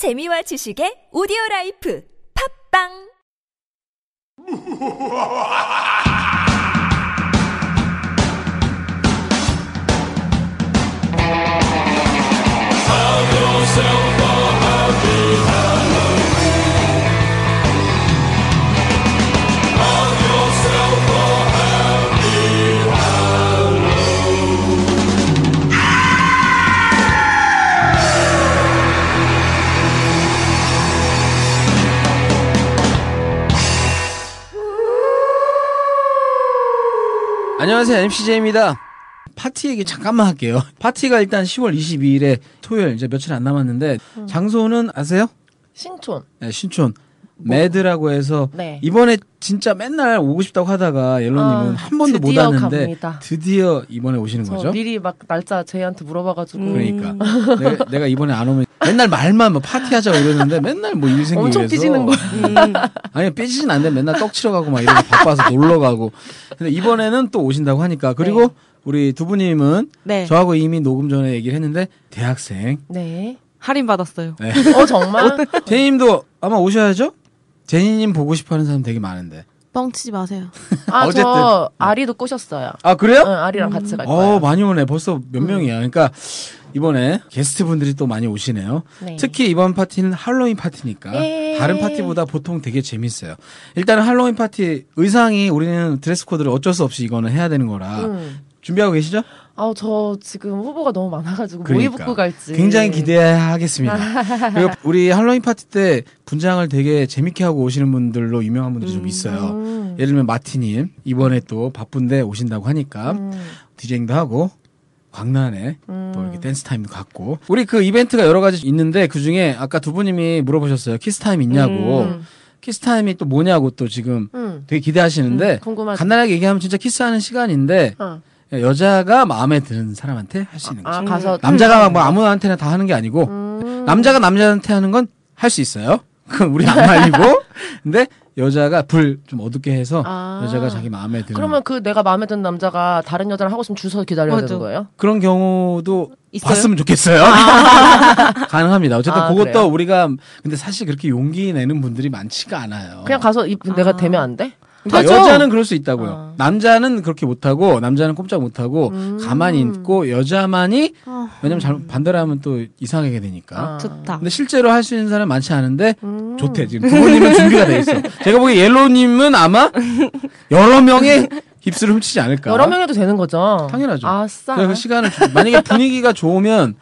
재미와 지식의 오디오 라이프 팝빵 안녕하세요 MCJ입니다. 파티 얘기 잠깐만 할게요. 파티가 일단 10월 22일에 토요일 이제 며칠 안 남았는데 장소는 아세요? 신촌. 네, 신촌 매드라고 해서 네. 이번에 진짜 맨날 오고 싶다고 하다가 옐로님은 아, 한 번도 못 왔는데 갑니다. 드디어 이번에 오시는 저 거죠? 미리 막 날짜 제이한테 물어봐가지고 그러니까 내가, 내가 이번에 안 오면 맨날 말만 뭐 파티하자고 이러는데 맨날 뭐 일 생기고 엄청 삐지는 거야. 아니 삐지진 않는데 맨날 떡 치러 가고 막 이러고 바빠서 놀러 가고 근데 이번에는 또 오신다고 하니까 그리고 네. 우리 두부님은 네. 저하고 이미 녹음 전에 얘기를 했는데 대학생 네. 할인 받았어요. 네. 어 정말? 제니님도 아마 오셔야죠? 제니님 보고 싶어하는 사람 되게 많은데 뻥치지 마세요. 아 어쨌든. 저 아리도 꼬셨어요. 아 그래요? 응, 아리랑 같이 갈어 거예요. 많이 오네 벌써 몇 명이야 그러니까 이번에 게스트 분들이 또 많이 오시네요 네. 특히 이번 파티는 할로윈 파티니까 예. 다른 파티보다 보통 되게 재밌어요 일단은 할로윈 파티 의상이 우리는 드레스 코드를 어쩔 수 없이 이거는 해야 되는 거라 음. 준비하고 계시죠? 아우 저 지금 후보가 너무 많아가지고 뭐 그러니까. 입고 갈지. 굉장히 기대하겠습니다. 그리고 우리 할로윈 파티 때 분장을 되게 재밌게 하고 오시는 분들로 유명한 분들이 좀 있어요. 음. 예를 들면 마티님 이번에 또 바쁜데 오신다고 하니까 음. 디제잉도 하고 광란에 음. 또 이렇게 댄스 타임도 갖고 우리 그 이벤트가 여러 가지 있는데 그 중에 아까 두 분님이 물어보셨어요 키스 타임 있냐고 음. 키스 타임이 또 뭐냐고 또 지금 음. 되게 기대하시는데 음. 간단하게 얘기하면 진짜 키스하는 시간인데 어. 여자가 마음에 드는 사람한테 할 수 있는 거죠. 아 가서 남자가 뭐 아무한테나 다 하는 게 아니고 음. 남자가 남자한테 하는 건 할 수 있어요. 그건 우리 안 말리고. 근데 여자가 불 좀 어둡게 해서 아. 여자가 자기 마음에 드는 그러면 그 내가 마음에 드는 남자가 다른 여자랑 하고 있으면 줄 서 기다려야 맞아. 되는 거예요? 그런 경우도 있어요? 봤으면 좋겠어요. 가능합니다. 어쨌든 아, 그것도 그래요? 우리가 근데 사실 그렇게 용기 내는 분들이 많지가 않아요. 그냥 가서 이, 내가 되면 안 돼? 그러니까. 여자는 그럴 수 있다고요. 아. 남자는 그렇게 못하고 남자는 꼼짝 못하고 음. 가만히 있고 여자만이 아, 왜냐면 잘못 반대로 하면 또 이상하게 되니까. 아. 좋다. 근데 실제로 할 수 있는 사람 많지 않은데 음. 좋대 지금 부모님은 준비가 돼 있어. 제가 보기 옐로우님은 아마 여러 명의 힙스를 훔치지 않을까. 여러 명해도 되는 거죠? 당연하죠. 아싸. 그 시간을 주- 만약에 분위기가 좋으면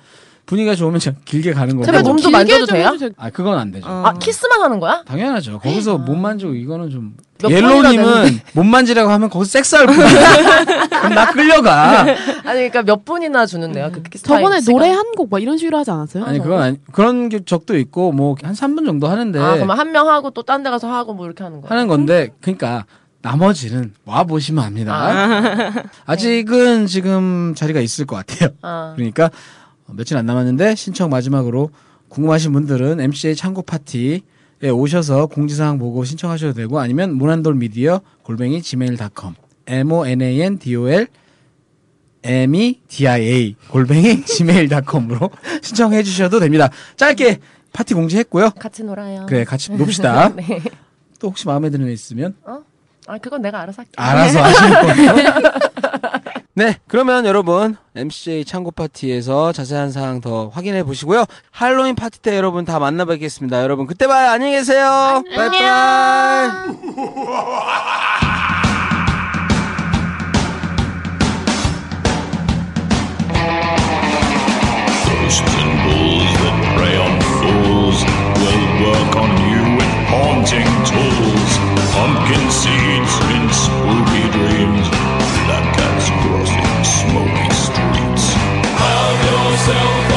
분위기가 좋으면 진짜 길게 가는 거고. 제발 몸도 만져도 돼요? 아 그건 안 되죠. 어. 아 키스만 하는 거야? 당연하죠. 거기서 못 만지고 이거는 좀 옐로우님은. 못 만지라고 하면 거기서 섹스할 분이야. 그럼 나 끌려가. 아니 그러니까 몇 분이나 주는데요? 그 키스 저번에? 노래 한 곡 막 이런 식으로 하지 않았어요? 아니 그건 아니 그런 게- 적도 있고 뭐 한 3분 정도 하는데 아 그러면 한 명 하고 또 딴 데 가서 하고 뭐 이렇게 하는 거야? 하는 건데 그러니까 나머지는 와 보시면 압니다. 아직은 지금 자리가 있을 것 같아요. 아. 그러니까 어, 며칠 안 남았는데 신청 마지막으로 궁금하신 분들은 MCA 창고 파티에 오셔서 공지사항 보고 신청하셔도 되고 아니면 문안돌 미디어 골뱅이 gmail.com m o n a n d o l m e d i a 골뱅이 gmail.com으로 신청해 주셔도 됩니다. 짧게 파티 공지했고요. 같이 놀아요. 그래 같이 놉시다. 네. 또 혹시 마음에 드는 애 있으면 어? 아 그건 내가 알아서 할게. 알아서 하시는 거예요. 네, 그러면 여러분 MCJ 창고 파티에서 자세한 사항 더 확인해 보시고요. 할로윈 파티 때 여러분 다 만나 뵙겠습니다. 여러분 그때 봐요. 안녕히 계세요. 안녕. 바이바이. Pumpkin seeds myself.